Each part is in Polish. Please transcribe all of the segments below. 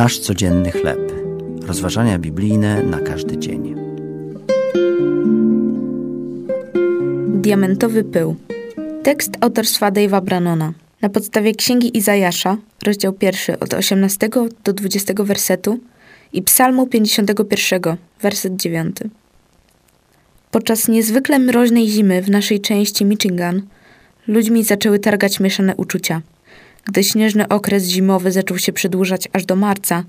Nasz codzienny chleb. Rozważania biblijne na każdy dzień. Diamentowy pył. Tekst autorstwa Dave'a Brannona. Na podstawie Księgi Izajasza, rozdział pierwszy od 18 do 20 wersetu i Psalmu 51, werset 9. Podczas niezwykle mroźnej zimy w naszej części Michigan ludźmi zaczęły targać mieszane uczucia. Gdy śnieżny okres zimowy zaczął się przedłużać aż do marca,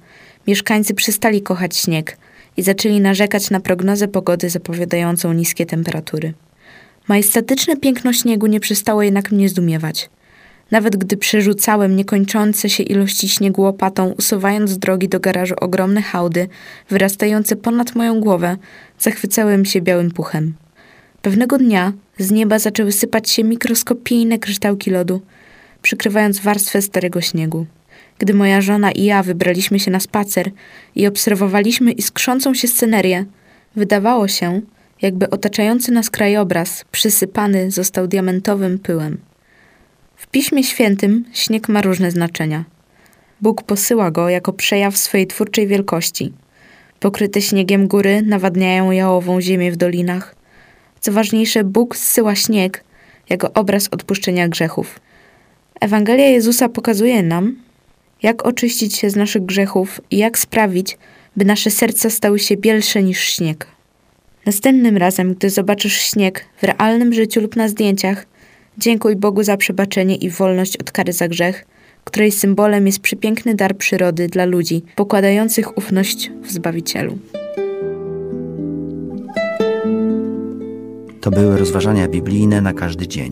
mieszkańcy przestali kochać śnieg i zaczęli narzekać na prognozę pogody zapowiadającą niskie temperatury. Majestatyczne piękno śniegu nie przestało jednak mnie zdumiewać. Nawet gdy przerzucałem niekończące się ilości śniegu łopatą, usuwając z drogi do garażu ogromne hałdy, wyrastające ponad moją głowę, zachwycałem się białym puchem. Pewnego dnia z nieba zaczęły sypać się mikroskopijne kryształki lodu, przykrywając warstwę starego śniegu. Gdy moja żona i ja wybraliśmy się na spacer i obserwowaliśmy iskrzącą się scenerię, wydawało się, jakby otaczający nas krajobraz przysypany został diamentowym pyłem. W Piśmie Świętym śnieg ma różne znaczenia. Bóg posyła go jako przejaw swojej twórczej wielkości. Pokryte śniegiem góry nawadniają jałową ziemię w dolinach. Co ważniejsze, Bóg zsyła śnieg jako obraz odpuszczenia grzechów. Ewangelia Jezusa pokazuje nam, jak oczyścić się z naszych grzechów i jak sprawić, by nasze serca stały się bielsze niż śnieg. Następnym razem, gdy zobaczysz śnieg w realnym życiu lub na zdjęciach, dziękuj Bogu za przebaczenie i wolność od kary za grzech, której symbolem jest przepiękny dar przyrody dla ludzi pokładających ufność w Zbawicielu. To były rozważania biblijne na każdy dzień.